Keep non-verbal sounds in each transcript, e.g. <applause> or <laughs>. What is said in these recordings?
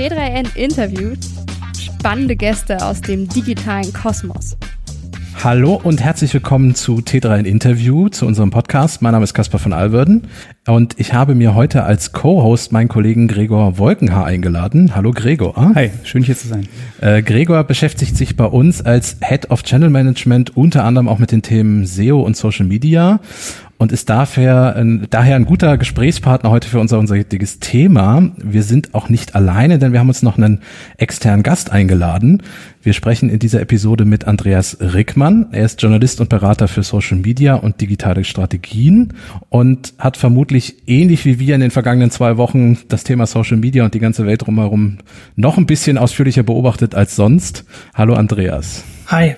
T3N interviewt spannende Gäste aus dem digitalen Kosmos. Hallo und herzlich willkommen zu T3N Interview, zu unserem Podcast. Mein Name ist Caspar von Alverden und ich habe mir heute als Co-Host meinen Kollegen Gregor Wolkenhaar eingeladen. Hallo Gregor. Hi, schön hier zu sein. Äh, Gregor beschäftigt sich bei uns als Head of Channel Management unter anderem auch mit den Themen SEO und Social Media und ist dafür, ein, daher ein guter Gesprächspartner heute für unser, unser heutiges Thema. Wir sind auch nicht alleine, denn wir haben uns noch einen externen Gast eingeladen. Wir sprechen in dieser Episode mit Andreas Rickmann. Er ist Journalist und Berater für Social Media und digitale Strategien und hat vermutlich ähnlich wie wir in den vergangenen zwei Wochen das Thema Social Media und die ganze Welt drumherum noch ein bisschen ausführlicher beobachtet als sonst. Hallo Andreas. Hi,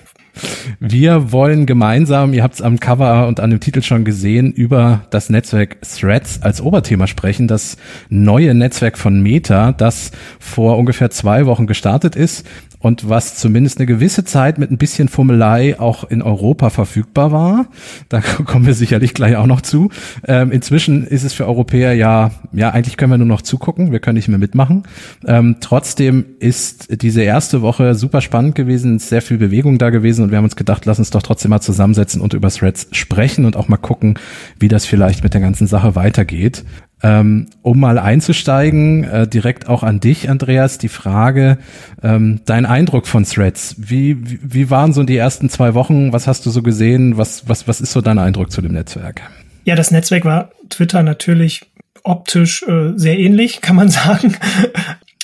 wir wollen gemeinsam, ihr habt es am Cover und an dem Titel schon gesehen, über das Netzwerk Threads als Oberthema sprechen. Das neue Netzwerk von Meta, das vor ungefähr zwei Wochen gestartet ist und was zumindest eine gewisse Zeit mit ein bisschen Fummelei auch in Europa verfügbar war. Da <laughs> kommen wir sicherlich gleich auch noch zu. Ähm, inzwischen ist es für Europäer ja, ja, eigentlich können wir nur noch zugucken, wir können nicht mehr mitmachen. Ähm, trotzdem ist diese erste Woche super spannend gewesen, sehr viel Bewegung da gewesen und wir haben uns gedacht, lass uns doch trotzdem mal zusammensetzen und über Threads sprechen und auch mal gucken, wie das vielleicht mit der ganzen Sache weitergeht. Ähm, um mal einzusteigen, äh, direkt auch an dich, Andreas, die Frage, ähm, dein Eindruck von Threads. Wie, wie, wie waren so die ersten zwei Wochen? Was hast du so gesehen? Was, was, was ist so dein Eindruck zu dem Netzwerk? Ja, das Netzwerk war Twitter natürlich optisch äh, sehr ähnlich, <laughs> kann man sagen.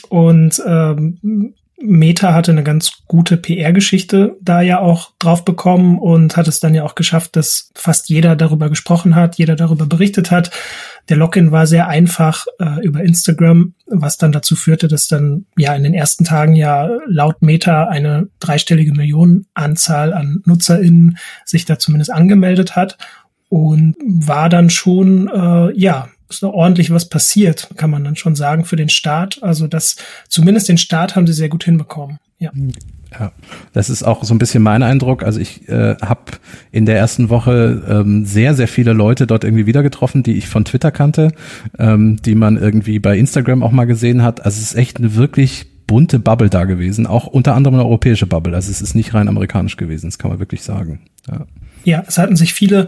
Und ähm, Meta hatte eine ganz gute PR-Geschichte da ja auch drauf bekommen und hat es dann ja auch geschafft, dass fast jeder darüber gesprochen hat, jeder darüber berichtet hat. Der Login war sehr einfach äh, über Instagram, was dann dazu führte, dass dann ja in den ersten Tagen ja laut Meta eine dreistellige Millionenanzahl an NutzerInnen sich da zumindest angemeldet hat und war dann schon äh, ja ist noch ordentlich was passiert, kann man dann schon sagen, für den Start. Also das, zumindest den Start haben sie sehr gut hinbekommen. Ja. Ja, das ist auch so ein bisschen mein Eindruck. Also ich äh, habe in der ersten Woche ähm, sehr, sehr viele Leute dort irgendwie wieder getroffen, die ich von Twitter kannte, ähm, die man irgendwie bei Instagram auch mal gesehen hat. Also es ist echt eine wirklich bunte Bubble da gewesen, auch unter anderem eine europäische Bubble. Also es ist nicht rein amerikanisch gewesen, das kann man wirklich sagen. Ja, ja es hatten sich viele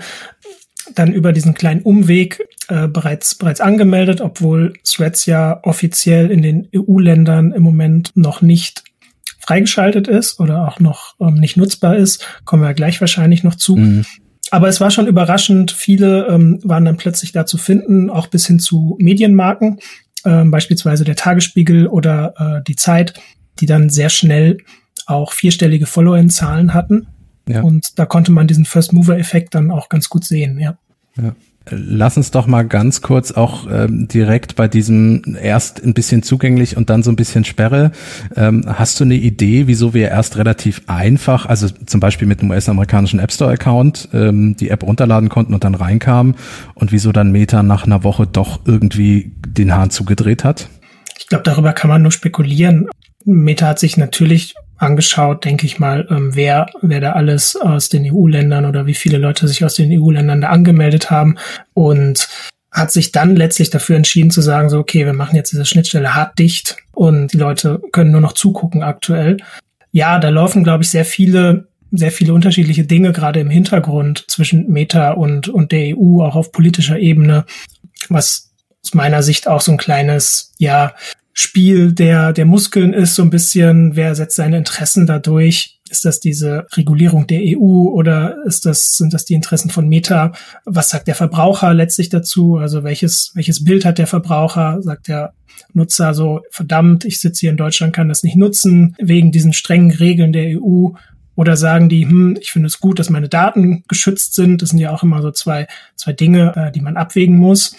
dann über diesen kleinen Umweg äh, bereits bereits angemeldet, obwohl Threads ja offiziell in den EU-Ländern im Moment noch nicht freigeschaltet ist oder auch noch ähm, nicht nutzbar ist, kommen wir gleich wahrscheinlich noch zu. Mhm. Aber es war schon überraschend, viele ähm, waren dann plötzlich da zu finden, auch bis hin zu Medienmarken, äh, beispielsweise der Tagesspiegel oder äh, die Zeit, die dann sehr schnell auch vierstellige Follower-Zahlen hatten. Ja. Und da konnte man diesen First-Mover-Effekt dann auch ganz gut sehen, ja. Ja. Lass uns doch mal ganz kurz auch ähm, direkt bei diesem erst ein bisschen zugänglich und dann so ein bisschen Sperre. Ähm, hast du eine Idee, wieso wir erst relativ einfach, also zum Beispiel mit einem US-amerikanischen App Store-Account, ähm, die App runterladen konnten und dann reinkamen und wieso dann Meta nach einer Woche doch irgendwie den Hahn zugedreht hat? Ich glaube, darüber kann man nur spekulieren. Meta hat sich natürlich angeschaut, denke ich mal, ähm, wer, wer da alles aus den EU-Ländern oder wie viele Leute sich aus den EU-Ländern da angemeldet haben und hat sich dann letztlich dafür entschieden zu sagen, so, okay, wir machen jetzt diese Schnittstelle hart dicht und die Leute können nur noch zugucken aktuell. Ja, da laufen, glaube ich, sehr viele sehr viele unterschiedliche Dinge gerade im Hintergrund zwischen Meta und, und der EU, auch auf politischer Ebene, was aus meiner Sicht auch so ein kleines, ja, Spiel der, der Muskeln ist, so ein bisschen, wer setzt seine Interessen dadurch? Ist das diese Regulierung der EU oder ist das, sind das die Interessen von Meta? Was sagt der Verbraucher letztlich dazu? Also welches, welches Bild hat der Verbraucher? Sagt der Nutzer so, verdammt, ich sitze hier in Deutschland, kann das nicht nutzen, wegen diesen strengen Regeln der EU? Oder sagen die, hm, ich finde es gut, dass meine Daten geschützt sind. Das sind ja auch immer so zwei, zwei Dinge, äh, die man abwägen muss.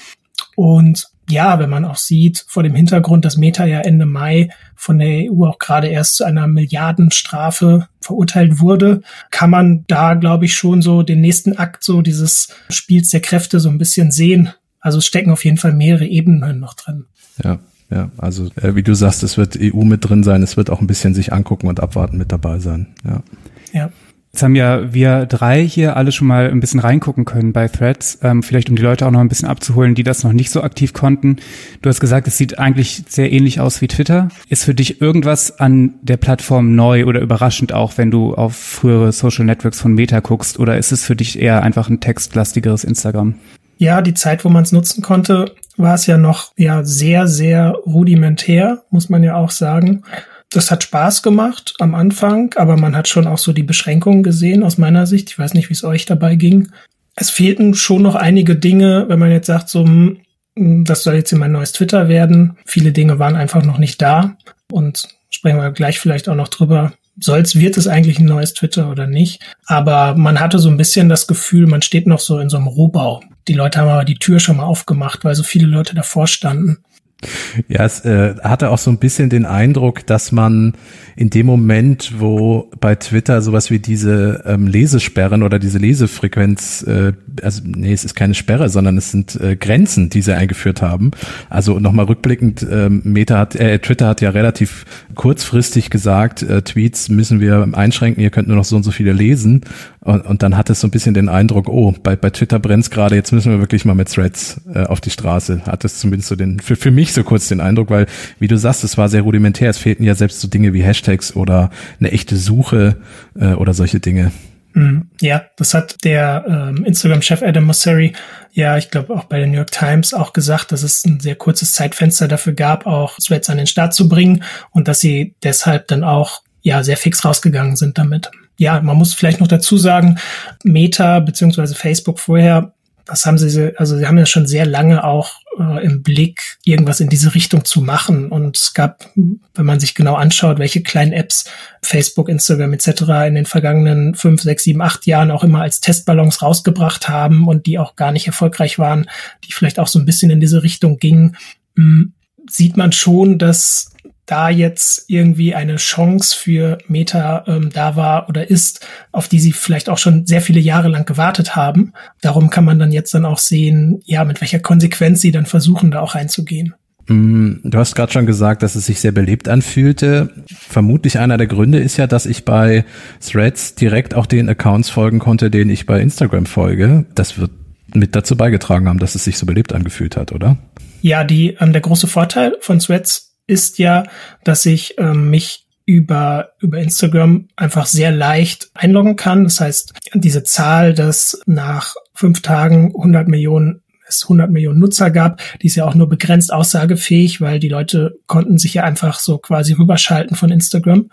Und ja, wenn man auch sieht, vor dem Hintergrund, dass Meta ja Ende Mai von der EU auch gerade erst zu einer Milliardenstrafe verurteilt wurde, kann man da, glaube ich, schon so den nächsten Akt so dieses Spiels der Kräfte so ein bisschen sehen. Also es stecken auf jeden Fall mehrere Ebenen noch drin. Ja, ja, also äh, wie du sagst, es wird EU mit drin sein, es wird auch ein bisschen sich angucken und abwarten mit dabei sein. Ja. Ja. Jetzt haben ja wir drei hier alle schon mal ein bisschen reingucken können bei Threads, ähm, vielleicht um die Leute auch noch ein bisschen abzuholen, die das noch nicht so aktiv konnten. Du hast gesagt, es sieht eigentlich sehr ähnlich aus wie Twitter. Ist für dich irgendwas an der Plattform neu oder überraschend auch, wenn du auf frühere Social Networks von Meta guckst? Oder ist es für dich eher einfach ein textlastigeres Instagram? Ja, die Zeit, wo man es nutzen konnte, war es ja noch ja sehr, sehr rudimentär, muss man ja auch sagen das hat Spaß gemacht am Anfang, aber man hat schon auch so die Beschränkungen gesehen aus meiner Sicht. Ich weiß nicht, wie es euch dabei ging. Es fehlten schon noch einige Dinge, wenn man jetzt sagt, so, hm, das soll jetzt hier mein neues Twitter werden. Viele Dinge waren einfach noch nicht da und sprechen wir gleich vielleicht auch noch drüber. Soll's, wird es eigentlich ein neues Twitter oder nicht? Aber man hatte so ein bisschen das Gefühl, man steht noch so in so einem Rohbau. Die Leute haben aber die Tür schon mal aufgemacht, weil so viele Leute davor standen. Ja, es äh, hatte auch so ein bisschen den Eindruck, dass man in dem Moment, wo bei Twitter sowas wie diese ähm, Lesesperren oder diese Lesefrequenz, äh, also nee, es ist keine Sperre, sondern es sind äh, Grenzen, die sie eingeführt haben. Also nochmal rückblickend, äh, Meta hat, äh, Twitter hat ja relativ kurzfristig gesagt, äh, Tweets müssen wir einschränken, ihr könnt nur noch so und so viele lesen. Und, und dann hat es so ein bisschen den Eindruck, oh, bei, bei Twitter brennt's gerade, jetzt müssen wir wirklich mal mit Threads äh, auf die Straße. Hat es zumindest so den, für, für mich so kurz den Eindruck, weil, wie du sagst, es war sehr rudimentär. Es fehlten ja selbst so Dinge wie Hashtags oder eine echte Suche äh, oder solche Dinge. Mhm. Ja, das hat der ähm, Instagram-Chef Adam Mosseri ja, ich glaube auch bei der New York Times auch gesagt, dass es ein sehr kurzes Zeitfenster dafür gab, auch Threads an den Start zu bringen und dass sie deshalb dann auch ja sehr fix rausgegangen sind damit ja, man muss vielleicht noch dazu sagen, Meta beziehungsweise Facebook vorher, das haben sie, also sie haben ja schon sehr lange auch äh, im Blick, irgendwas in diese Richtung zu machen. Und es gab, wenn man sich genau anschaut, welche kleinen Apps Facebook, Instagram etc. in den vergangenen fünf, sechs, sieben, acht Jahren auch immer als Testballons rausgebracht haben und die auch gar nicht erfolgreich waren, die vielleicht auch so ein bisschen in diese Richtung gingen, hm, sieht man schon, dass da jetzt irgendwie eine Chance für Meta ähm, da war oder ist, auf die sie vielleicht auch schon sehr viele Jahre lang gewartet haben. Darum kann man dann jetzt dann auch sehen, ja, mit welcher Konsequenz sie dann versuchen, da auch reinzugehen. Mm, du hast gerade schon gesagt, dass es sich sehr belebt anfühlte. Vermutlich einer der Gründe ist ja, dass ich bei Threads direkt auch den Accounts folgen konnte, denen ich bei Instagram folge. Das wird mit dazu beigetragen haben, dass es sich so belebt angefühlt hat, oder? Ja, die, ähm, der große Vorteil von Threads ist ja, dass ich ähm, mich über, über Instagram einfach sehr leicht einloggen kann. Das heißt, diese Zahl, dass nach fünf Tagen 100 Millionen es 100 Millionen Nutzer gab, die ist ja auch nur begrenzt aussagefähig, weil die Leute konnten sich ja einfach so quasi rüberschalten von Instagram.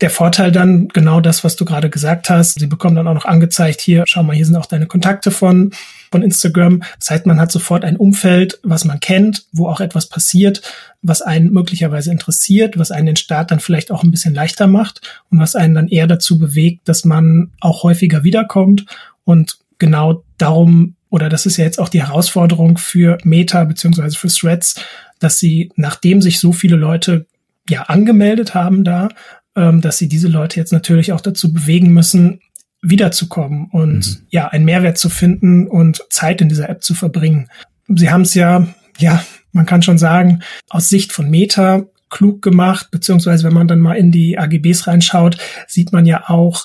Der Vorteil dann genau das, was du gerade gesagt hast. Sie bekommen dann auch noch angezeigt, hier, schau mal, hier sind auch deine Kontakte von von Instagram. Das heißt, man hat sofort ein Umfeld, was man kennt, wo auch etwas passiert, was einen möglicherweise interessiert, was einen den Start dann vielleicht auch ein bisschen leichter macht und was einen dann eher dazu bewegt, dass man auch häufiger wiederkommt. Und genau darum, oder das ist ja jetzt auch die Herausforderung für Meta beziehungsweise für Threads, dass sie, nachdem sich so viele Leute ja angemeldet haben da, ähm, dass sie diese Leute jetzt natürlich auch dazu bewegen müssen, wiederzukommen und mhm. ja, einen Mehrwert zu finden und Zeit in dieser App zu verbringen. Sie haben es ja, ja, man kann schon sagen, aus Sicht von Meta klug gemacht, beziehungsweise wenn man dann mal in die AGBs reinschaut, sieht man ja auch,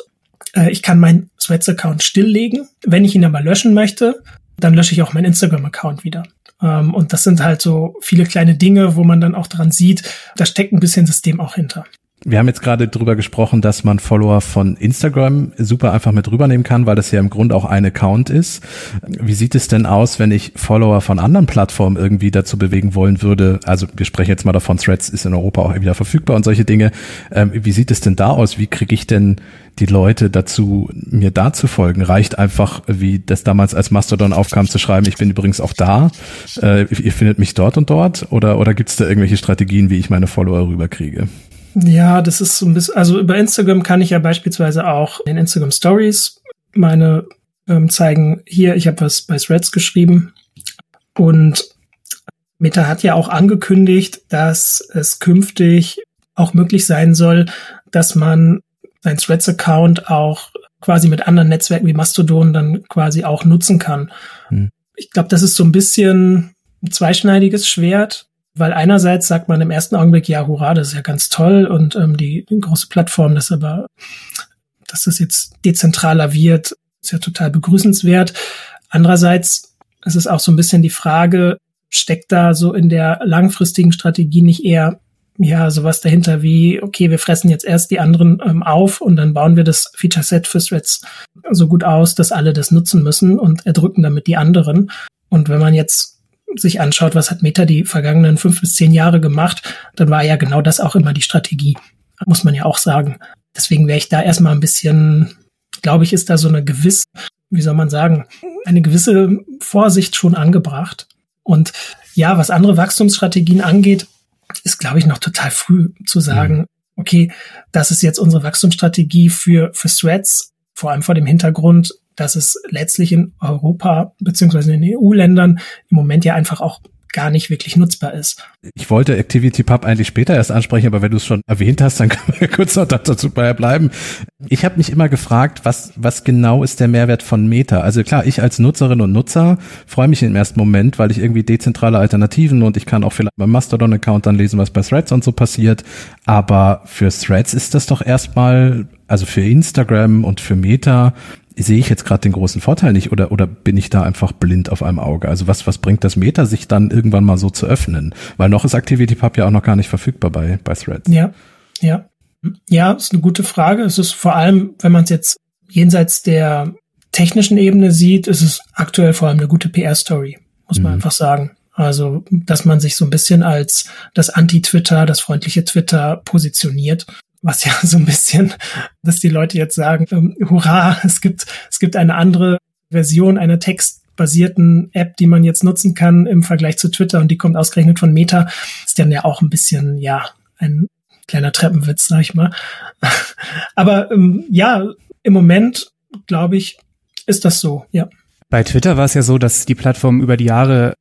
äh, ich kann meinen Threads-Account stilllegen. Wenn ich ihn aber löschen möchte, dann lösche ich auch meinen Instagram-Account wieder. Ähm, und das sind halt so viele kleine Dinge, wo man dann auch dran sieht, da steckt ein bisschen System auch hinter. Wir haben jetzt gerade drüber gesprochen, dass man Follower von Instagram super einfach mit rübernehmen kann, weil das ja im Grunde auch ein Account ist. Wie sieht es denn aus, wenn ich Follower von anderen Plattformen irgendwie dazu bewegen wollen würde? Also wir sprechen jetzt mal davon, Threads ist in Europa auch wieder verfügbar und solche Dinge. Ähm, wie sieht es denn da aus? Wie kriege ich denn die Leute dazu, mir da zu folgen? Reicht einfach, wie das damals als Mastodon aufkam, zu schreiben, ich bin übrigens auch da, äh, ihr findet mich dort und dort? Oder, oder gibt es da irgendwelche Strategien, wie ich meine Follower rüberkriege? Ja, das ist so ein bisschen, also über Instagram kann ich ja beispielsweise auch in Instagram Stories meine ähm, zeigen, hier, ich habe was bei Threads geschrieben und Meta hat ja auch angekündigt, dass es künftig auch möglich sein soll, dass man sein Threads-Account auch quasi mit anderen Netzwerken wie Mastodon dann quasi auch nutzen kann. Hm. Ich glaube, das ist so ein bisschen ein zweischneidiges Schwert, weil einerseits sagt man im ersten Augenblick, ja, hurra, das ist ja ganz toll und ähm, die, große Plattform, das aber dass das jetzt dezentraler wird, ist ja total begrüßenswert. Andererseits ist es auch so ein bisschen die Frage, steckt da so in der langfristigen Strategie nicht eher ja sowas dahinter wie, okay, wir fressen jetzt erst die anderen ähm, auf und dann bauen wir das Feature Set für Threads so gut aus, dass alle das nutzen müssen und erdrücken damit die anderen. Und wenn man jetzt sich anschaut, was hat Meta die vergangenen fünf bis zehn Jahre gemacht, dann war ja genau das auch immer die Strategie, muss man ja auch sagen. Deswegen wäre ich da erstmal ein bisschen, glaube ich, ist da so eine gewisse, wie soll man sagen, eine gewisse Vorsicht schon angebracht. Und ja, was andere Wachstumsstrategien angeht, ist, glaube ich, noch total früh zu sagen, mhm. okay, das ist jetzt unsere Wachstumsstrategie für, für Threads, vor allem vor dem Hintergrund, dass es letztlich in Europa beziehungsweise in den EU-Ländern im Moment ja einfach auch gar nicht wirklich nutzbar ist. Ich wollte ActivityPub eigentlich später erst ansprechen, aber wenn du es schon erwähnt hast, dann <laughs> können wir kurz noch dazu bleiben. Ich habe mich immer gefragt, was, was genau ist der Mehrwert von Meta? Also klar, ich als Nutzerin und Nutzer freue mich im ersten Moment, weil ich irgendwie dezentrale Alternativen und ich kann auch vielleicht beim Mastodon-Account dann lesen, was bei Threads und so passiert. Aber für Threads ist das doch erstmal, also für Instagram und für Meta sehe ich jetzt gerade den großen Vorteil nicht oder, oder bin ich da einfach blind auf einem Auge? Also was, was bringt das Meta, sich dann irgendwann mal so zu öffnen? Weil noch ist ActivityPub ja auch noch gar nicht verfügbar bei, bei Threads. Ja, ja. Ja, ist eine gute Frage. Es ist vor allem, wenn man es jetzt jenseits der technischen Ebene sieht, ist es aktuell vor allem eine gute PR-Story, muss man mhm. einfach sagen. Also, dass man sich so ein bisschen als das Anti-Twitter, das freundliche Twitter positioniert was ja <laughs> so ein bisschen, dass die Leute jetzt sagen, ähm, hurra, es gibt, es gibt eine andere Version einer textbasierten App, die man jetzt nutzen kann im Vergleich zu Twitter und die kommt ausgerechnet von Meta, ist dann ja auch ein bisschen, ja, ein kleiner Treppenwitz, sag ich mal. <laughs> Aber ähm, ja, im Moment, glaube ich, ist das so, ja. Bei Twitter war es ja so, dass die Plattform über die Jahre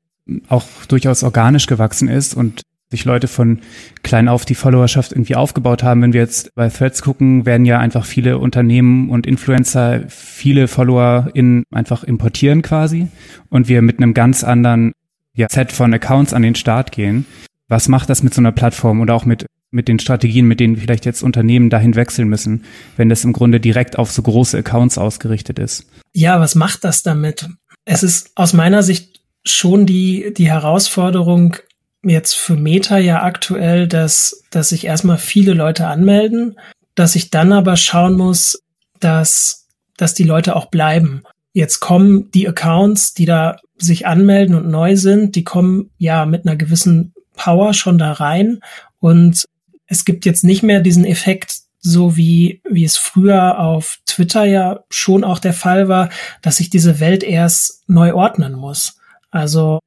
auch durchaus organisch gewachsen ist und sich Leute von klein auf die Followerschaft irgendwie aufgebaut haben. Wenn wir jetzt bei Threads gucken, werden ja einfach viele Unternehmen und Influencer viele Follower in einfach importieren quasi und wir mit einem ganz anderen ja, Set von Accounts an den Start gehen. Was macht das mit so einer Plattform oder auch mit mit den Strategien, mit denen vielleicht jetzt Unternehmen dahin wechseln müssen, wenn das im Grunde direkt auf so große Accounts ausgerichtet ist? Ja, was macht das damit? Es ist aus meiner Sicht schon die, die Herausforderung, jetzt für Meta ja aktuell, dass, dass sich erstmal viele Leute anmelden, dass ich dann aber schauen muss, dass, dass die Leute auch bleiben. Jetzt kommen die Accounts, die da sich anmelden und neu sind, die kommen ja mit einer gewissen Power schon da rein und es gibt jetzt nicht mehr diesen Effekt, so wie, wie es früher auf Twitter ja schon auch der Fall war, dass sich diese Welt erst neu ordnen muss. Also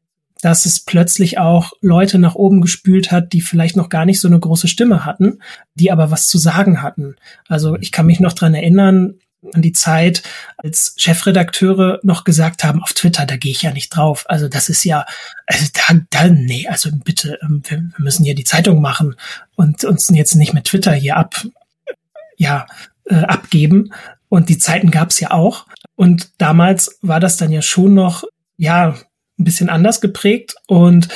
dass es plötzlich auch Leute nach oben gespült hat, die vielleicht noch gar nicht so eine große Stimme hatten, die aber was zu sagen hatten. Also ich kann mich noch dran erinnern, an die Zeit, als Chefredakteure noch gesagt haben, auf Twitter, da gehe ich ja nicht drauf. Also das ist ja, also da, da nee, also bitte, ähm, wir, müssen hier die Zeitung machen und uns jetzt nicht mit Twitter hier ab, ja, äh, abgeben. Und die Zeiten gab es ja auch. Und damals war das dann ja schon noch, ja, ein bisschen anders geprägt und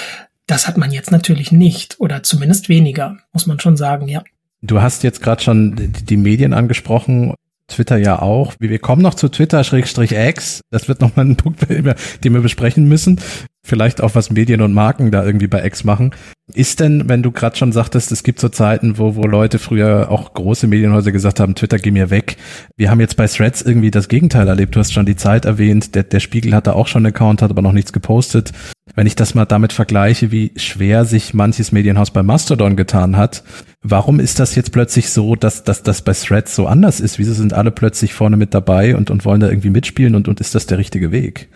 das hat man jetzt natürlich nicht oder zumindest weniger, muss man schon sagen, ja. Du hast jetzt gerade schon die Medien angesprochen, Twitter ja auch. Wir kommen noch zu Twitter-X. Das wird nochmal ein <laughs> Punkt, den wir besprechen müssen vielleicht auch was Medien und Marken da irgendwie bei X machen. Ist denn, wenn du gerade schon sagtest, es gibt so Zeiten, wo, wo Leute früher auch große Medienhäuser gesagt haben, Twitter, geh mir weg. Wir haben jetzt bei Threads irgendwie das Gegenteil erlebt. Du hast schon die Zeit erwähnt. Der, der Spiegel hatte auch schon einen Account, hat aber noch nichts gepostet. Wenn ich das mal damit vergleiche, wie schwer sich manches Medienhaus bei Mastodon getan hat, warum ist das jetzt plötzlich so, dass, dass das bei Threads so anders ist? Wieso sind alle plötzlich vorne mit dabei und, und wollen da irgendwie mitspielen und, und ist das der richtige Weg?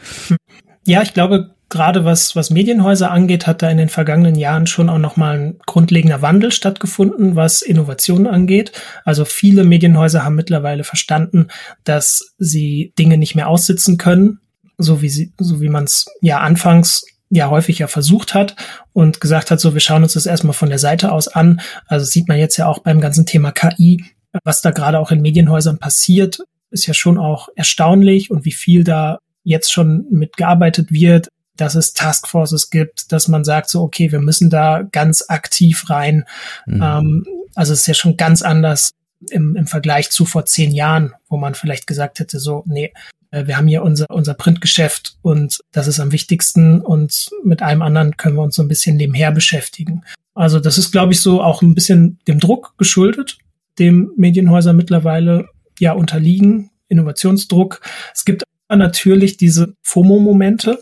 Ja, ich glaube, gerade was, was Medienhäuser angeht, hat da in den vergangenen Jahren schon auch nochmal ein grundlegender Wandel stattgefunden, was Innovationen angeht. Also viele Medienhäuser haben mittlerweile verstanden, dass sie Dinge nicht mehr aussitzen können, so wie sie, so wie man es ja anfangs ja häufig ja versucht hat und gesagt hat, so wir schauen uns das erstmal von der Seite aus an. Also sieht man jetzt ja auch beim ganzen Thema KI, was da gerade auch in Medienhäusern passiert, ist ja schon auch erstaunlich und wie viel da jetzt schon mitgearbeitet wird, dass es Taskforces gibt, dass man sagt so, okay, wir müssen da ganz aktiv rein. Mhm. Ähm, also es ist ja schon ganz anders im, im Vergleich zu vor zehn Jahren, wo man vielleicht gesagt hätte, so, nee, äh, wir haben hier unser, unser Printgeschäft und das ist am wichtigsten und mit allem anderen können wir uns so ein bisschen nebenher beschäftigen. Also das ist, glaube ich, so auch ein bisschen dem Druck geschuldet, dem Medienhäuser mittlerweile ja unterliegen, Innovationsdruck. Es gibt natürlich diese FOMO-Momente,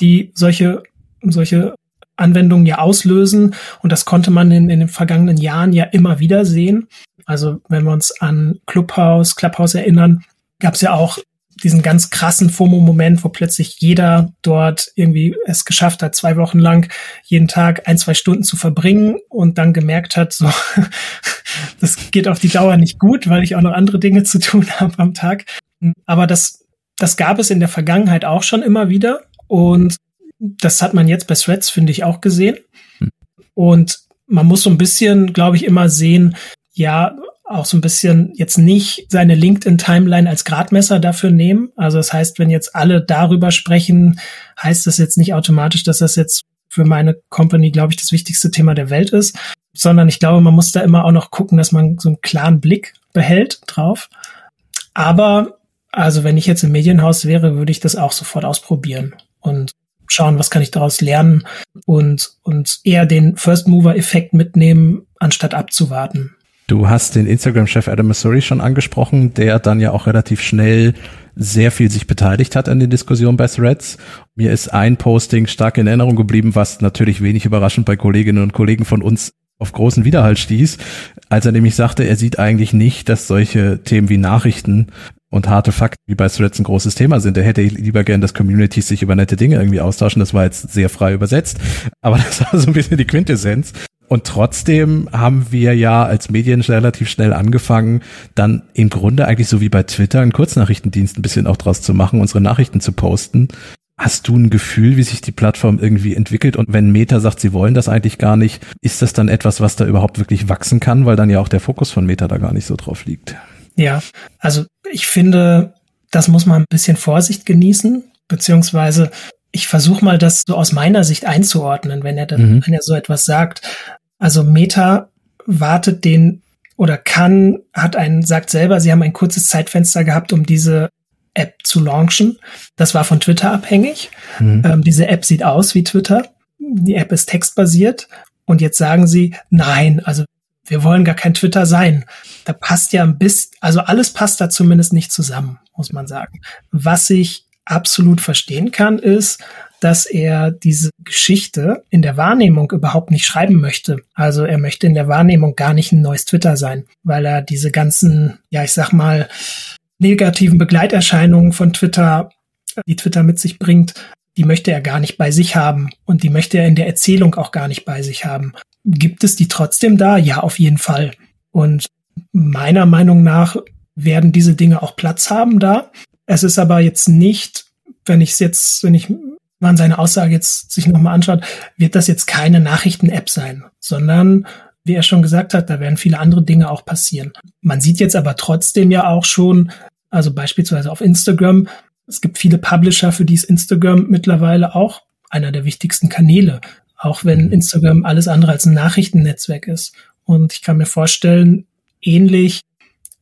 die solche, solche Anwendungen ja auslösen. Und das konnte man in, in den vergangenen Jahren ja immer wieder sehen. Also wenn wir uns an Clubhouse, Clubhouse erinnern, gab es ja auch diesen ganz krassen FOMO-Moment, wo plötzlich jeder dort irgendwie es geschafft hat, zwei Wochen lang jeden Tag ein, zwei Stunden zu verbringen und dann gemerkt hat, so, <laughs> das geht auf die Dauer nicht gut, weil ich auch noch andere Dinge zu tun <laughs> habe am Tag. Aber das, das gab es in der Vergangenheit auch schon immer wieder und das hat man jetzt bei Threads, finde ich, auch gesehen. Und man muss so ein bisschen, glaube ich, immer sehen, ja, auch so ein bisschen jetzt nicht seine LinkedIn-Timeline als Gradmesser dafür nehmen. Also das heißt, wenn jetzt alle darüber sprechen, heißt das jetzt nicht automatisch, dass das jetzt für meine Company, glaube ich, das wichtigste Thema der Welt ist, sondern ich glaube, man muss da immer auch noch gucken, dass man so einen klaren Blick behält drauf. Aber also wenn ich jetzt im Medienhaus wäre, würde ich das auch sofort ausprobieren und schauen, was kann ich daraus lernen und, und eher den First Mover Effekt mitnehmen, anstatt abzuwarten. Du hast den Instagram-Chef Adam Missouri schon angesprochen, der dann ja auch relativ schnell sehr viel sich beteiligt hat an den Diskussionen bei Threads. Mir ist ein Posting stark in Erinnerung geblieben, was natürlich wenig überraschend bei Kolleginnen und Kollegen von uns auf großen Widerhall stieß, als er nämlich sagte, er sieht eigentlich nicht, dass solche Themen wie Nachrichten und harte Fakten wie bei Threads ein großes Thema sind. Er hätte lieber gern, dass Communities sich über nette Dinge irgendwie austauschen. Das war jetzt sehr frei übersetzt, aber <laughs> das war so ein bisschen die Quintessenz. Und trotzdem haben wir ja als Medien relativ schnell angefangen, dann im Grunde eigentlich so wie bei Twitter einen Kurznachrichtendienst ein bisschen auch draus zu machen, unsere Nachrichten zu posten. Hast du ein Gefühl, wie sich die Plattform irgendwie entwickelt? Und wenn Meta sagt, sie wollen das eigentlich gar nicht, ist das dann etwas, was da überhaupt wirklich wachsen kann, weil dann ja auch der Fokus von Meta da gar nicht so drauf liegt? Ja, also ich finde, das muss man ein bisschen Vorsicht genießen, beziehungsweise ich versuche mal, das so aus meiner Sicht einzuordnen, wenn er dann, mhm. wenn er so etwas sagt. Also Meta wartet den oder kann, hat einen, sagt selber, sie haben ein kurzes Zeitfenster gehabt, um diese App zu launchen. Das war von Twitter abhängig. Mhm. Ähm, diese App sieht aus wie Twitter. Die App ist textbasiert. Und jetzt sagen sie, nein, also wir wollen gar kein Twitter sein. Da passt ja ein bisschen, also alles passt da zumindest nicht zusammen, muss man sagen. Was ich absolut verstehen kann, ist, dass er diese Geschichte in der Wahrnehmung überhaupt nicht schreiben möchte. Also er möchte in der Wahrnehmung gar nicht ein neues Twitter sein, weil er diese ganzen, ja, ich sag mal, negativen Begleiterscheinungen von Twitter, die Twitter mit sich bringt, die möchte er gar nicht bei sich haben und die möchte er in der Erzählung auch gar nicht bei sich haben. Gibt es die trotzdem da? Ja, auf jeden Fall. Und meiner Meinung nach werden diese Dinge auch Platz haben da. Es ist aber jetzt nicht, wenn ich es jetzt, wenn ich man seine Aussage jetzt sich nochmal anschaut, wird das jetzt keine Nachrichten-App sein, sondern wie er schon gesagt hat, da werden viele andere Dinge auch passieren. Man sieht jetzt aber trotzdem ja auch schon, also beispielsweise auf Instagram, es gibt viele Publisher, für die ist Instagram mittlerweile auch einer der wichtigsten Kanäle, auch wenn mhm. Instagram alles andere als ein Nachrichtennetzwerk ist. Und ich kann mir vorstellen, ähnlich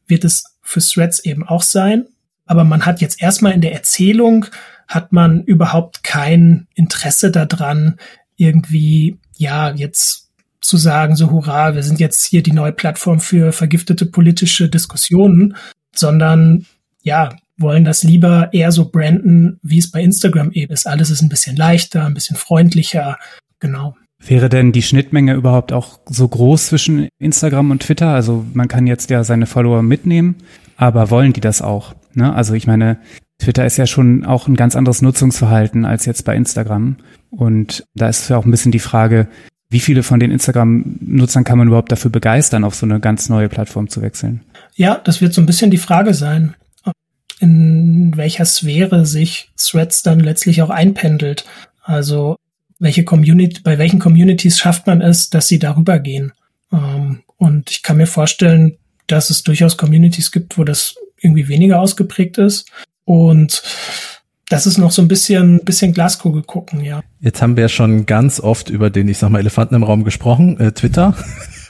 wird es für Threads eben auch sein. Aber man hat jetzt erstmal in der Erzählung hat man überhaupt kein Interesse daran, irgendwie, ja, jetzt zu sagen, so hurra, wir sind jetzt hier die neue Plattform für vergiftete politische Diskussionen, sondern ja, wollen das lieber eher so branden, wie es bei Instagram eben ist. Alles ist ein bisschen leichter, ein bisschen freundlicher, genau. Wäre denn die Schnittmenge überhaupt auch so groß zwischen Instagram und Twitter? Also man kann jetzt ja seine Follower mitnehmen, aber wollen die das auch? Ne? Also ich meine, Twitter ist ja schon auch ein ganz anderes Nutzungsverhalten als jetzt bei Instagram. Und da ist ja auch ein bisschen die Frage, wie viele von den Instagram-Nutzern kann man überhaupt dafür begeistern, auf so eine ganz neue Plattform zu wechseln? Ja, das wird so ein bisschen die Frage sein, in welcher Sphäre sich Threads dann letztlich auch einpendelt. Also welche Community, bei welchen Communities schafft man es, dass sie darüber gehen? Ähm, und ich kann mir vorstellen, dass es durchaus Communities gibt, wo das irgendwie weniger ausgeprägt ist. Und das ist noch so ein bisschen, bisschen Glaskugel gucken, ja. Jetzt haben wir ja schon ganz oft über den, ich sag mal, Elefanten im Raum gesprochen, äh, Twitter.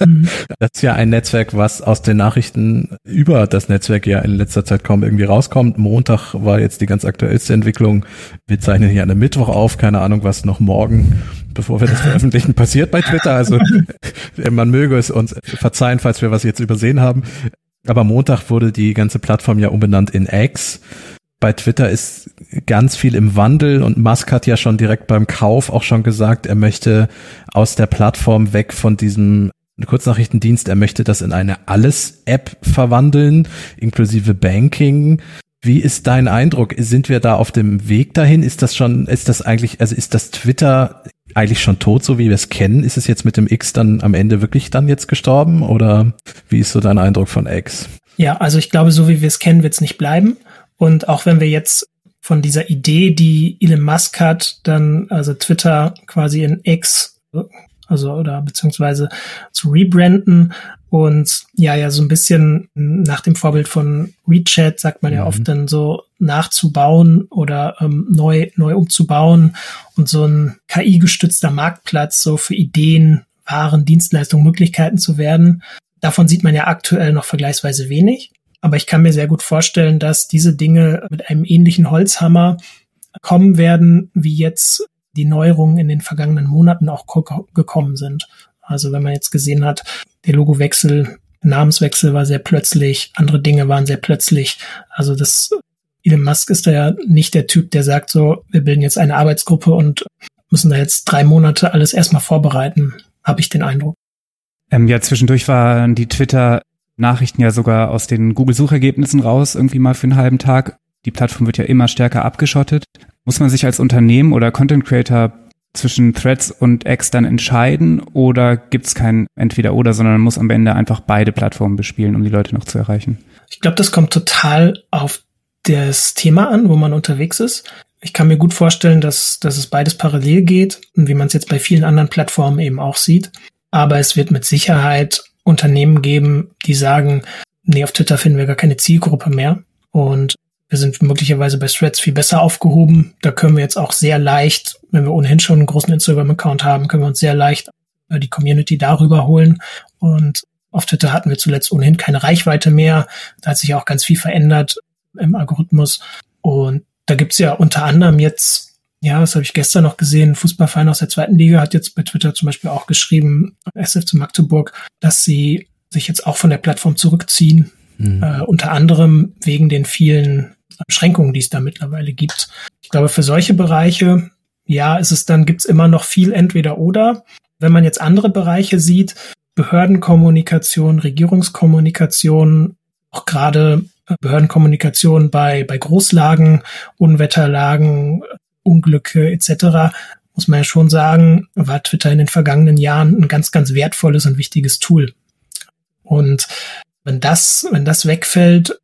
Mhm. <laughs> Das ist ja ein Netzwerk, was aus den Nachrichten über das Netzwerk ja in letzter Zeit kaum irgendwie rauskommt. Montag war jetzt die ganz aktuellste Entwicklung. Wir zeichnen hier an einem Mittwoch auf, keine Ahnung, was noch morgen, bevor wir das <laughs> veröffentlichen, passiert bei Twitter. Also <laughs> man möge es uns verzeihen, falls wir was jetzt übersehen haben. Aber Montag wurde die ganze Plattform ja umbenannt in X bei Twitter ist ganz viel im Wandel und Musk hat ja schon direkt beim Kauf auch schon gesagt, er möchte aus der Plattform weg von diesem Kurznachrichtendienst, er möchte das in eine Alles-App verwandeln, inklusive Banking. Wie ist dein Eindruck? Sind wir da auf dem Weg dahin? Ist das schon, ist das eigentlich, also ist das Twitter eigentlich schon tot, so wie wir es kennen? Ist es jetzt mit dem X dann am Ende wirklich dann jetzt gestorben? Oder wie ist so dein Eindruck von X? Ja, also ich glaube, so wie wir es kennen, wird es nicht bleiben. Und auch wenn wir jetzt von dieser Idee, die Elon Musk hat, dann also Twitter quasi in X, also oder beziehungsweise zu rebranden und ja, ja, so ein bisschen nach dem Vorbild von WeChat sagt man ja mhm. oft dann so nachzubauen oder ähm, neu, neu umzubauen und so ein KI-gestützter Marktplatz so für Ideen, Waren, Dienstleistungen, Möglichkeiten zu werden. Davon sieht man ja aktuell noch vergleichsweise wenig. Aber ich kann mir sehr gut vorstellen, dass diese Dinge mit einem ähnlichen Holzhammer kommen werden, wie jetzt die Neuerungen in den vergangenen Monaten auch gekommen sind. Also wenn man jetzt gesehen hat, der Logowechsel, Namenswechsel war sehr plötzlich, andere Dinge waren sehr plötzlich. Also das Elon Musk ist da ja nicht der Typ, der sagt so, wir bilden jetzt eine Arbeitsgruppe und müssen da jetzt drei Monate alles erstmal vorbereiten, habe ich den Eindruck. Ähm, ja, zwischendurch waren die Twitter Nachrichten ja sogar aus den Google-Suchergebnissen raus, irgendwie mal für einen halben Tag. Die Plattform wird ja immer stärker abgeschottet. Muss man sich als Unternehmen oder Content Creator zwischen Threads und X dann entscheiden oder gibt es kein Entweder-Oder, sondern man muss am Ende einfach beide Plattformen bespielen, um die Leute noch zu erreichen? Ich glaube, das kommt total auf das Thema an, wo man unterwegs ist. Ich kann mir gut vorstellen, dass, dass es beides parallel geht wie man es jetzt bei vielen anderen Plattformen eben auch sieht. Aber es wird mit Sicherheit Unternehmen geben, die sagen, nee, auf Twitter finden wir gar keine Zielgruppe mehr. Und wir sind möglicherweise bei Threads viel besser aufgehoben. Da können wir jetzt auch sehr leicht, wenn wir ohnehin schon einen großen Instagram-Account haben, können wir uns sehr leicht äh, die Community darüber holen. Und auf Twitter hatten wir zuletzt ohnehin keine Reichweite mehr. Da hat sich auch ganz viel verändert im Algorithmus. Und da gibt's ja unter anderem jetzt ja, das habe ich gestern noch gesehen, ein Fußballverein aus der zweiten Liga hat jetzt bei Twitter zum Beispiel auch geschrieben, SF zu Magdeburg, dass sie sich jetzt auch von der Plattform zurückziehen, mhm. äh, unter anderem wegen den vielen Beschränkungen, die es da mittlerweile gibt. Ich glaube, für solche Bereiche, ja, ist es dann, gibt's immer noch viel entweder oder. Wenn man jetzt andere Bereiche sieht, Behördenkommunikation, Regierungskommunikation, auch gerade äh, Behördenkommunikation bei, bei Großlagen, Unwetterlagen, Unglücke etc., muss man ja schon sagen, war Twitter in den vergangenen Jahren ein ganz, ganz wertvolles und wichtiges Tool. Und wenn das, wenn das wegfällt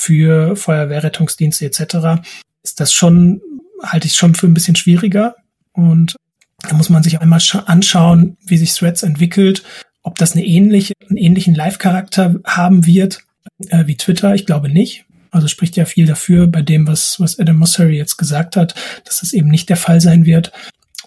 für Feuerwehrrettungsdienste etc., ist das schon, halte ich schon für ein bisschen schwieriger. Und da muss man sich einmal anschauen, wie sich Threads entwickelt, ob das eine ähnliche, einen ähnlichen Live-Charakter haben wird äh, wie Twitter. Ich glaube nicht. Also spricht ja viel dafür bei dem, was, was Adam Mosseri jetzt gesagt hat, dass das eben nicht der Fall sein wird.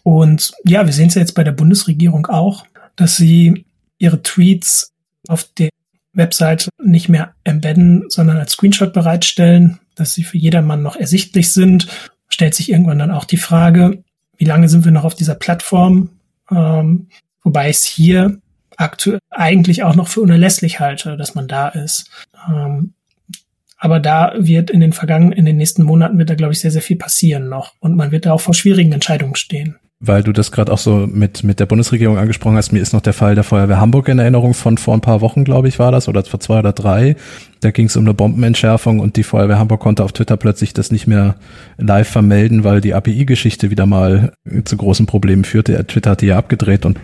Und ja, wir sehen es ja jetzt bei der Bundesregierung auch, dass sie ihre Tweets auf der Website nicht mehr embedden, sondern als Screenshot bereitstellen, dass sie für jedermann noch ersichtlich sind. Stellt sich irgendwann dann auch die Frage, wie lange sind wir noch auf dieser Plattform? Ähm, wobei ich es hier aktuell eigentlich auch noch für unerlässlich halte, dass man da ist. Ähm, aber da wird in den vergangenen, in den nächsten Monaten wird da, glaube ich, sehr, sehr viel passieren noch. Und man wird da auch vor schwierigen Entscheidungen stehen. Weil du das gerade auch so mit, mit der Bundesregierung angesprochen hast, mir ist noch der Fall der Feuerwehr Hamburg in Erinnerung von vor ein paar Wochen, glaube ich, war das, oder vor zwei oder drei. Da ging es um eine Bombenentschärfung und die Feuerwehr Hamburg konnte auf Twitter plötzlich das nicht mehr live vermelden, weil die API-Geschichte wieder mal zu großen Problemen führte. Twitter hat die ja abgedreht und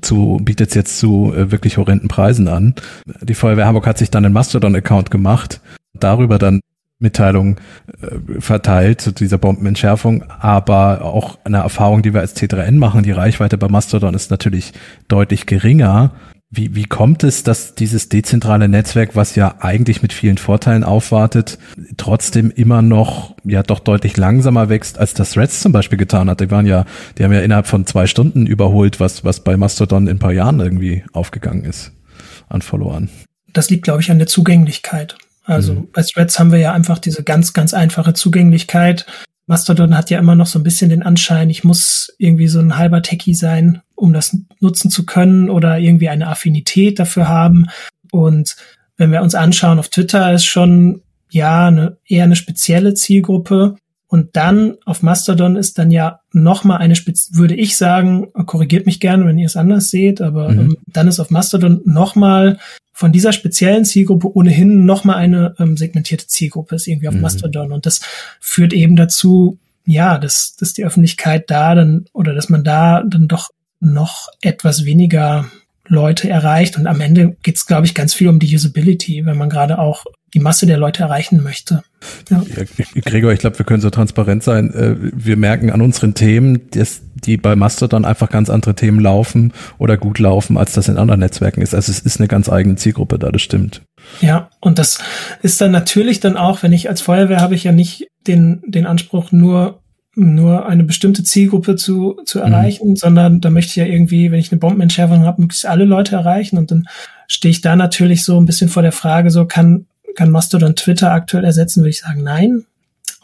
zu, bietet jetzt zu äh, wirklich horrenden Preisen an. Die Feuerwehr Hamburg hat sich dann einen Mastodon-Account gemacht darüber dann Mitteilungen äh, verteilt zu dieser Bombenentschärfung, aber auch eine Erfahrung, die wir als T3N machen, die Reichweite bei Mastodon ist natürlich deutlich geringer. Wie, wie kommt es, dass dieses dezentrale Netzwerk, was ja eigentlich mit vielen Vorteilen aufwartet, trotzdem immer noch ja doch deutlich langsamer wächst, als das Threads zum Beispiel getan hat? Die waren ja, die haben ja innerhalb von zwei Stunden überholt, was, was bei Mastodon in ein paar Jahren irgendwie aufgegangen ist. an Followern? Das liegt, glaube ich, an der Zugänglichkeit. Also mhm. bei Threads haben wir ja einfach diese ganz, ganz einfache Zugänglichkeit. Mastodon hat ja immer noch so ein bisschen den Anschein, ich muss irgendwie so ein halber Techie sein, um das nutzen zu können oder irgendwie eine Affinität dafür haben. Und wenn wir uns anschauen, auf Twitter ist schon ja eine, eher eine spezielle Zielgruppe. Und dann auf Mastodon ist dann ja nochmal eine Spitze, würde ich sagen, korrigiert mich gerne, wenn ihr es anders seht, aber mhm. ähm, dann ist auf Mastodon nochmal von dieser speziellen Zielgruppe ohnehin nochmal eine ähm, segmentierte Zielgruppe ist irgendwie auf mhm. Mastodon. Und das führt eben dazu, ja, dass, dass die Öffentlichkeit da dann oder dass man da dann doch noch etwas weniger Leute erreicht. Und am Ende geht es, glaube ich, ganz viel um die Usability, wenn man gerade auch die Masse der Leute erreichen möchte. Ja. ja Gregor, ich glaube, wir können so transparent sein. Äh, wir merken an unseren Themen, dass die bei Mastodon einfach ganz andere Themen laufen oder gut laufen, als das in anderen Netzwerken ist. Also es ist eine ganz eigene Zielgruppe da, das stimmt. Ja, und das ist dann natürlich dann auch, wenn ich als Feuerwehr habe ich ja nicht den, den Anspruch, nur nur eine bestimmte Zielgruppe zu, zu mhm. erreichen, mhm. sondern da möchte ich ja irgendwie, wenn ich eine Bombenentschärfung habe, möglichst alle Leute erreichen. Und dann stehe ich da natürlich so ein bisschen vor der Frage, so kann, kann Mastodon Twitter aktuell ersetzen, würde ich sagen, nein.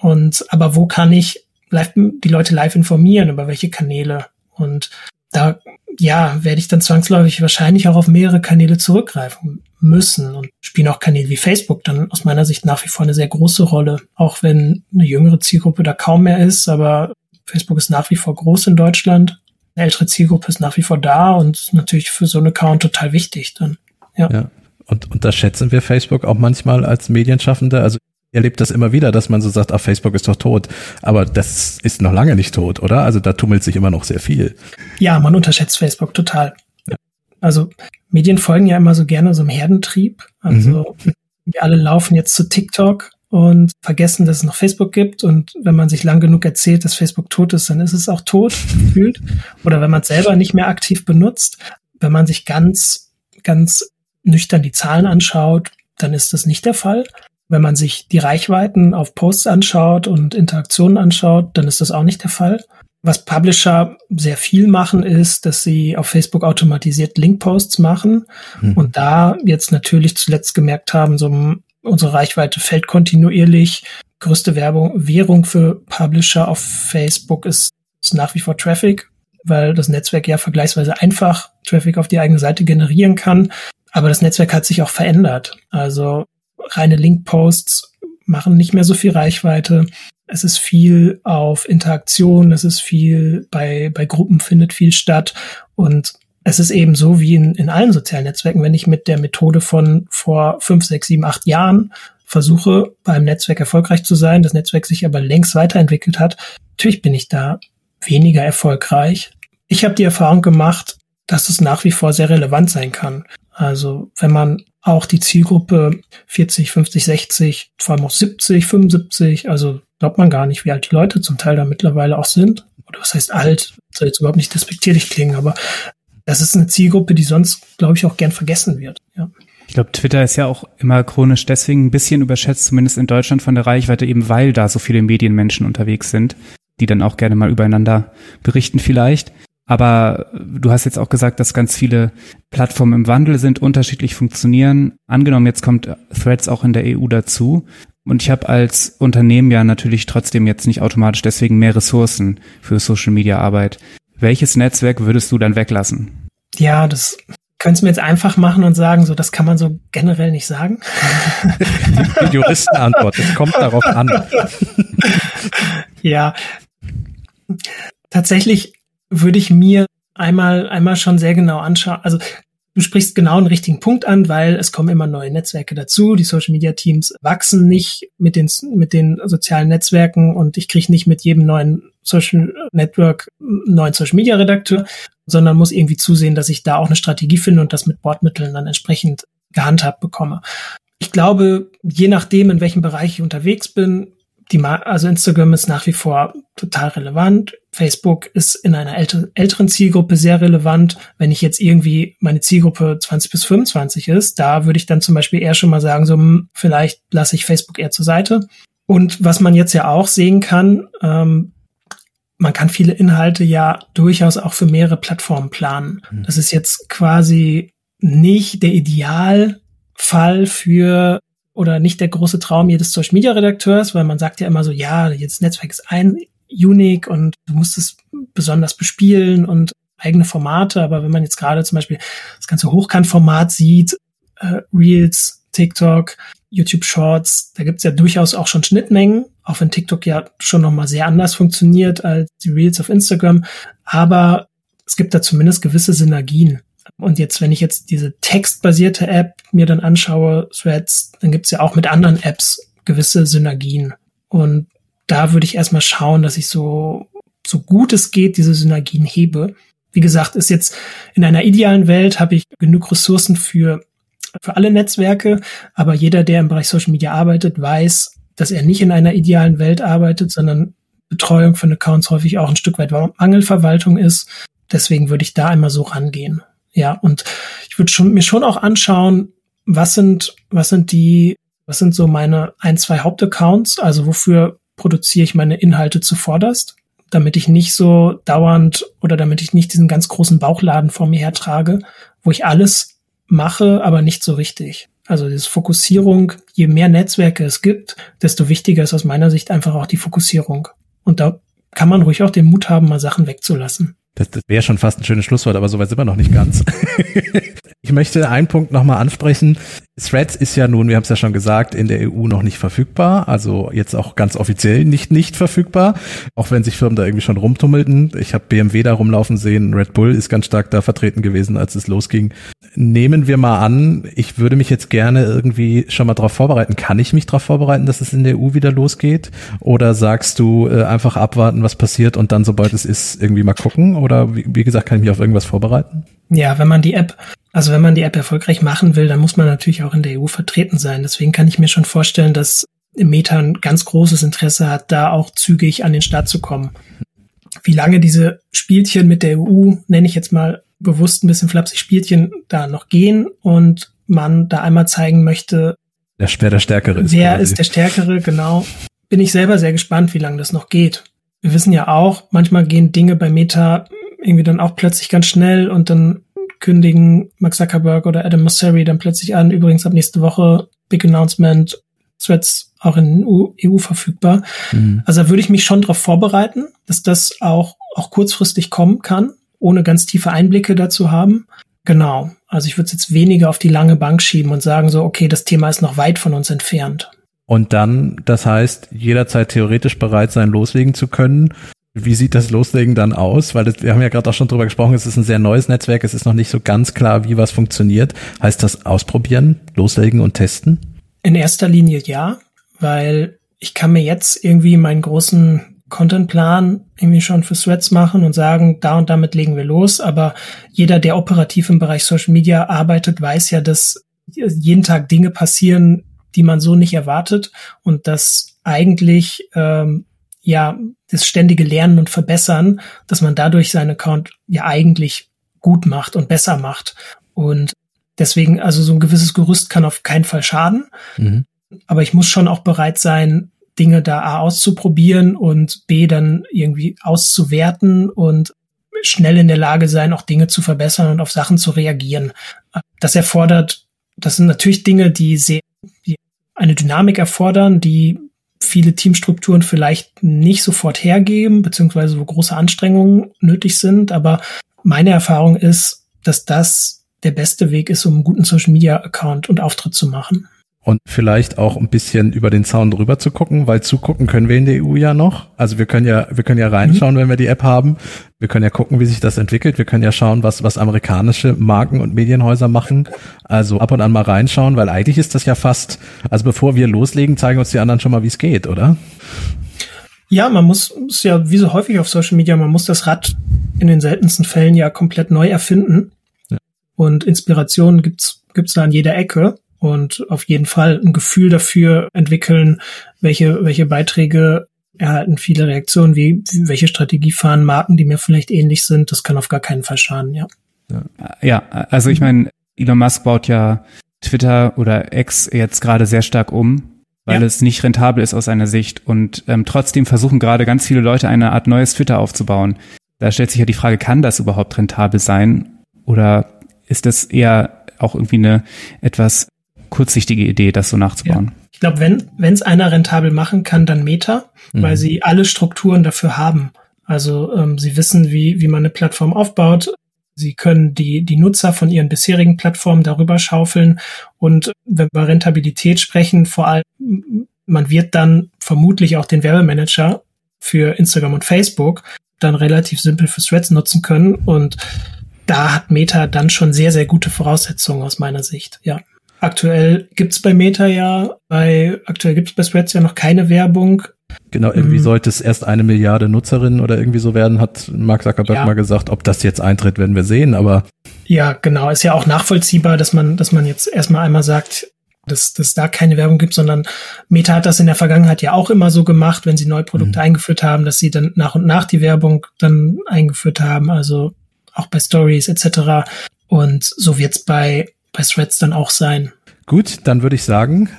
Und aber wo kann ich live, die Leute live informieren, über welche Kanäle? Und da ja, werde ich dann zwangsläufig wahrscheinlich auch auf mehrere Kanäle zurückgreifen müssen und spielen auch Kanäle wie Facebook dann aus meiner Sicht nach wie vor eine sehr große Rolle, auch wenn eine jüngere Zielgruppe da kaum mehr ist, aber Facebook ist nach wie vor groß in Deutschland. Eine ältere Zielgruppe ist nach wie vor da und natürlich für so einen Account total wichtig dann. Ja. ja. Und, und da schätzen wir Facebook auch manchmal als Medienschaffende. Also erlebt das immer wieder, dass man so sagt, ach, Facebook ist doch tot. Aber das ist noch lange nicht tot, oder? Also da tummelt sich immer noch sehr viel. Ja, man unterschätzt Facebook total. Ja. Also Medien folgen ja immer so gerne so einem Herdentrieb. Also mhm. wir alle laufen jetzt zu TikTok und vergessen, dass es noch Facebook gibt. Und wenn man sich lang genug erzählt, dass Facebook tot ist, dann ist es auch tot <laughs> gefühlt. Oder wenn man es selber nicht mehr aktiv benutzt. Wenn man sich ganz, ganz nüchtern die Zahlen anschaut, dann ist das nicht der Fall. Wenn man sich die Reichweiten auf Posts anschaut und Interaktionen anschaut, dann ist das auch nicht der Fall. Was Publisher sehr viel machen, ist, dass sie auf Facebook automatisiert Linkposts machen mhm. und da jetzt natürlich zuletzt gemerkt haben, so unsere Reichweite fällt kontinuierlich. Größte Werbung, Währung für Publisher auf Facebook ist, ist nach wie vor Traffic, weil das Netzwerk ja vergleichsweise einfach Traffic auf die eigene Seite generieren kann. Aber das Netzwerk hat sich auch verändert. Also reine Linkposts machen nicht mehr so viel Reichweite. Es ist viel auf Interaktion, es ist viel bei, bei Gruppen findet viel statt und es ist eben so wie in, in allen sozialen Netzwerken, wenn ich mit der Methode von vor fünf, sechs, sieben, acht Jahren versuche, beim Netzwerk erfolgreich zu sein, das Netzwerk sich aber längst weiterentwickelt hat, natürlich bin ich da weniger erfolgreich. Ich habe die Erfahrung gemacht, dass es nach wie vor sehr relevant sein kann. Also wenn man auch die Zielgruppe 40, 50, 60, vor allem auch 70, 75, also glaubt man gar nicht, wie alt die Leute zum Teil da mittlerweile auch sind. Oder was heißt alt? Soll jetzt überhaupt nicht despektierlich klingen, aber das ist eine Zielgruppe, die sonst, glaube ich, auch gern vergessen wird. Ja. Ich glaube, Twitter ist ja auch immer chronisch deswegen ein bisschen überschätzt, zumindest in Deutschland von der Reichweite, eben weil da so viele Medienmenschen unterwegs sind, die dann auch gerne mal übereinander berichten vielleicht. Aber du hast jetzt auch gesagt, dass ganz viele Plattformen im Wandel sind, unterschiedlich funktionieren. Angenommen, jetzt kommt Threads auch in der EU dazu. Und ich habe als Unternehmen ja natürlich trotzdem jetzt nicht automatisch deswegen mehr Ressourcen für Social Media Arbeit. Welches Netzwerk würdest du dann weglassen? Ja, das könntest du mir jetzt einfach machen und sagen, so das kann man so generell nicht sagen. Die Juristenantwort, es kommt darauf an. <laughs> ja. Tatsächlich würde ich mir einmal, einmal schon sehr genau anschauen. Also du sprichst genau einen richtigen Punkt an, weil es kommen immer neue Netzwerke dazu. Die Social Media Teams wachsen nicht mit den, mit den sozialen Netzwerken und ich kriege nicht mit jedem neuen Social Network neuen Social Media Redakteur, sondern muss irgendwie zusehen, dass ich da auch eine Strategie finde und das mit Bordmitteln dann entsprechend gehandhabt bekomme. Ich glaube, je nachdem, in welchem Bereich ich unterwegs bin, die, also Instagram ist nach wie vor total relevant. Facebook ist in einer älter, älteren Zielgruppe sehr relevant. Wenn ich jetzt irgendwie meine Zielgruppe 20 bis 25 ist, da würde ich dann zum Beispiel eher schon mal sagen, so hm, vielleicht lasse ich Facebook eher zur Seite. Und was man jetzt ja auch sehen kann, ähm, man kann viele Inhalte ja durchaus auch für mehrere Plattformen planen. Mhm. Das ist jetzt quasi nicht der Idealfall für oder nicht der große Traum jedes Social Media Redakteurs, weil man sagt ja immer so, ja, jetzt Netzwerk ist ein unique und du musst es besonders bespielen und eigene Formate, aber wenn man jetzt gerade zum Beispiel das ganze Hochkantformat sieht, äh, Reels, TikTok, YouTube Shorts, da gibt's ja durchaus auch schon Schnittmengen, auch wenn TikTok ja schon nochmal sehr anders funktioniert als die Reels auf Instagram, aber es gibt da zumindest gewisse Synergien. Und jetzt, wenn ich jetzt diese textbasierte App mir dann anschaue, Threads, dann gibt's ja auch mit anderen Apps gewisse Synergien. Und da würde ich erstmal schauen, dass ich so, so gut es geht, diese Synergien hebe. Wie gesagt, ist jetzt in einer idealen Welt habe ich genug Ressourcen für, für alle Netzwerke, aber jeder, der im Bereich Social Media arbeitet, weiß, dass er nicht in einer idealen Welt arbeitet, sondern Betreuung von Accounts häufig auch ein Stück weit Mangelverwaltung ist. Deswegen würde ich da einmal so rangehen. Ja, und ich würde schon, mir schon auch anschauen, was sind, was sind die, was sind so meine ein, zwei Hauptaccounts? Also wofür produziere ich meine Inhalte zuvorderst? Damit ich nicht so dauernd oder damit ich nicht diesen ganz großen Bauchladen vor mir hertrage, wo ich alles mache, aber nicht so richtig. Also diese Fokussierung, je mehr Netzwerke es gibt, desto wichtiger ist aus meiner Sicht einfach auch die Fokussierung. Und da kann man ruhig auch den Mut haben, mal Sachen wegzulassen. Das, das wäre schon fast ein schönes Schlusswort, aber soweit sind wir noch nicht ganz. <laughs> ich möchte einen Punkt nochmal ansprechen. Threads ist ja nun, wir haben es ja schon gesagt, in der EU noch nicht verfügbar, also jetzt auch ganz offiziell nicht nicht verfügbar, auch wenn sich Firmen da irgendwie schon rumtummelten. Ich habe BMW da rumlaufen sehen, Red Bull ist ganz stark da vertreten gewesen, als es losging. Nehmen wir mal an, ich würde mich jetzt gerne irgendwie schon mal darauf vorbereiten. Kann ich mich darauf vorbereiten, dass es in der EU wieder losgeht? Oder sagst du äh, einfach abwarten, was passiert und dann, sobald es ist, irgendwie mal gucken? Oder wie, wie gesagt, kann ich mich auf irgendwas vorbereiten? Ja, wenn man die App also wenn man die App erfolgreich machen will, dann muss man natürlich auch in der EU vertreten sein. Deswegen kann ich mir schon vorstellen, dass Meta ein ganz großes Interesse hat, da auch zügig an den Start zu kommen. Wie lange diese Spielchen mit der EU, nenne ich jetzt mal bewusst ein bisschen flapsig Spielchen, da noch gehen und man da einmal zeigen möchte, der, wer der Stärkere ist. Wer quasi. ist der Stärkere, genau. Bin ich selber sehr gespannt, wie lange das noch geht. Wir wissen ja auch, manchmal gehen Dinge bei Meta irgendwie dann auch plötzlich ganz schnell und dann kündigen Mark Zuckerberg oder Adam Mosseri dann plötzlich an, übrigens ab nächste Woche Big Announcement, Threads auch in EU, EU verfügbar. Mhm. Also da würde ich mich schon darauf vorbereiten, dass das auch, auch kurzfristig kommen kann, ohne ganz tiefe Einblicke dazu haben. Genau. Also ich würde es jetzt weniger auf die lange Bank schieben und sagen so, okay, das Thema ist noch weit von uns entfernt. Und dann, das heißt, jederzeit theoretisch bereit sein, loslegen zu können, wie sieht das Loslegen dann aus? Weil das, wir haben ja gerade auch schon drüber gesprochen, es ist ein sehr neues Netzwerk, es ist noch nicht so ganz klar, wie was funktioniert. Heißt das ausprobieren, loslegen und testen? In erster Linie ja, weil ich kann mir jetzt irgendwie meinen großen Contentplan irgendwie schon für Threads machen und sagen, da und damit legen wir los. Aber jeder, der operativ im Bereich Social Media arbeitet, weiß ja, dass jeden Tag Dinge passieren, die man so nicht erwartet und dass eigentlich ähm, ja das ständige Lernen und Verbessern, dass man dadurch seinen Account ja eigentlich gut macht und besser macht. Und deswegen, also so ein gewisses Gerüst kann auf keinen Fall schaden. Mhm. Aber ich muss schon auch bereit sein, Dinge da A auszuprobieren und B dann irgendwie auszuwerten und schnell in der Lage sein, auch Dinge zu verbessern und auf Sachen zu reagieren. Das erfordert, das sind natürlich Dinge, die sehr, die eine Dynamik erfordern, die viele Teamstrukturen vielleicht nicht sofort hergeben, beziehungsweise wo große Anstrengungen nötig sind. Aber meine Erfahrung ist, dass das der beste Weg ist, um einen guten Social Media Account und Auftritt zu machen und vielleicht auch ein bisschen über den Zaun drüber zu gucken, weil zugucken können wir in der EU ja noch. Also wir können ja, wir können ja reinschauen, mhm. wenn wir die App haben. Wir können ja gucken, wie sich das entwickelt. Wir können ja schauen, was, was amerikanische Marken und Medienhäuser machen. Also ab und an mal reinschauen, weil eigentlich ist das ja fast, also bevor wir loslegen, zeigen uns die anderen schon mal, wie es geht, oder? Ja, man muss, ist ja wie so häufig auf Social Media, man muss das Rad in den seltensten Fällen ja komplett neu erfinden. Ja. Und Inspirationen gibt's, gibt's da an jeder Ecke und auf jeden Fall ein Gefühl dafür entwickeln, welche, welche Beiträge erhalten viele Reaktionen, wie, welche Strategie fahren Marken, die mir vielleicht ähnlich sind. Das kann auf gar keinen Fall schaden, ja. Ja, also ich meine, Elon Musk baut ja Twitter oder X jetzt gerade sehr stark um, weil ja. es nicht rentabel ist aus seiner Sicht. Und ähm, trotzdem versuchen gerade ganz viele Leute eine Art neues Twitter aufzubauen. Da stellt sich ja die Frage, kann das überhaupt rentabel sein? Oder ist das eher auch irgendwie eine etwas kurzsichtige Idee, das so nachzubauen. Ja. Ich glaube, wenn wenn es einer rentabel machen kann, dann Meta, mhm. weil sie alle Strukturen dafür haben. Also ähm, sie wissen, wie wie man eine Plattform aufbaut. Sie können die, die Nutzer von ihren bisherigen Plattformen darüber schaufeln. Und wenn wir Rentabilität sprechen, vor allem, man wird dann vermutlich auch den Werbemanager für Instagram und Facebook dann relativ simpel für Threads nutzen können. Und da hat Meta dann schon sehr, sehr gute Voraussetzungen aus meiner Sicht, ja. Aktuell gibt's bei Meta ja, bei aktuell gibt's bei Threads ja noch keine Werbung. Genau, irgendwie mhm. sollte es erst eine Milliarde Nutzerinnen oder irgendwie so werden, hat Mark Zuckerberg ja. mal gesagt. Ob das jetzt eintritt, werden wir sehen, aber. Ja, genau. Ist ja auch nachvollziehbar, dass man, dass man jetzt erstmal einmal sagt, dass, dass da keine Werbung gibt, sondern Meta hat das in der Vergangenheit ja auch immer so gemacht, wenn sie neue Produkte mhm. eingeführt haben, dass sie dann nach und nach die Werbung dann eingeführt haben, also auch bei Stories etc. Und so wird's bei, bei Threads dann auch sein. Gut, dann würde ich sagen,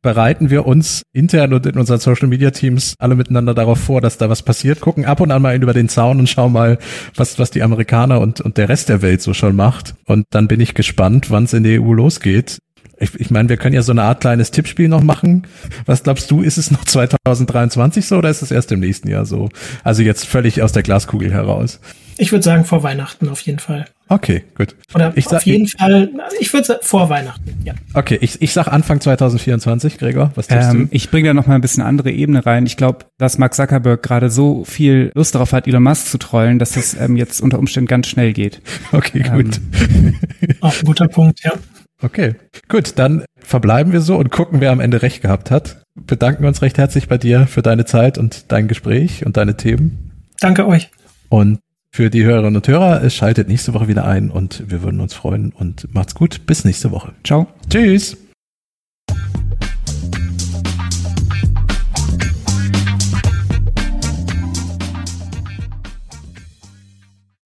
bereiten wir uns intern und in unseren Social Media Teams alle miteinander darauf vor, dass da was passiert, gucken ab und an mal über den Zaun und schauen mal, was, was die Amerikaner und, und der Rest der Welt so schon macht. Und dann bin ich gespannt, wann es in der EU losgeht. Ich, ich meine, wir können ja so eine Art kleines Tippspiel noch machen. Was glaubst du, ist es noch 2023 so oder ist es erst im nächsten Jahr so? Also jetzt völlig aus der Glaskugel heraus. Ich würde sagen vor Weihnachten auf jeden Fall. Okay, gut. Oder ich auf jeden Fall, ich würde vor Weihnachten, ja. Okay, ich, ich sag Anfang 2024, Gregor, was tust ähm, du? Ich bringe da noch mal ein bisschen andere Ebene rein. Ich glaube, dass Mark Zuckerberg gerade so viel Lust darauf hat, Elon Musk zu trollen, dass es ähm, jetzt unter Umständen ganz schnell geht. Okay, gut. Ähm. <laughs> Auch ein guter Punkt, ja. Okay, gut, dann verbleiben wir so und gucken, wer am Ende recht gehabt hat. Bedanken wir uns recht herzlich bei dir für deine Zeit und dein Gespräch und deine Themen. Danke euch. Und für die Hörerinnen und Hörer. Es Schaltet nächste Woche wieder ein und wir würden uns freuen und macht's gut. Bis nächste Woche. Ciao. Tschüss.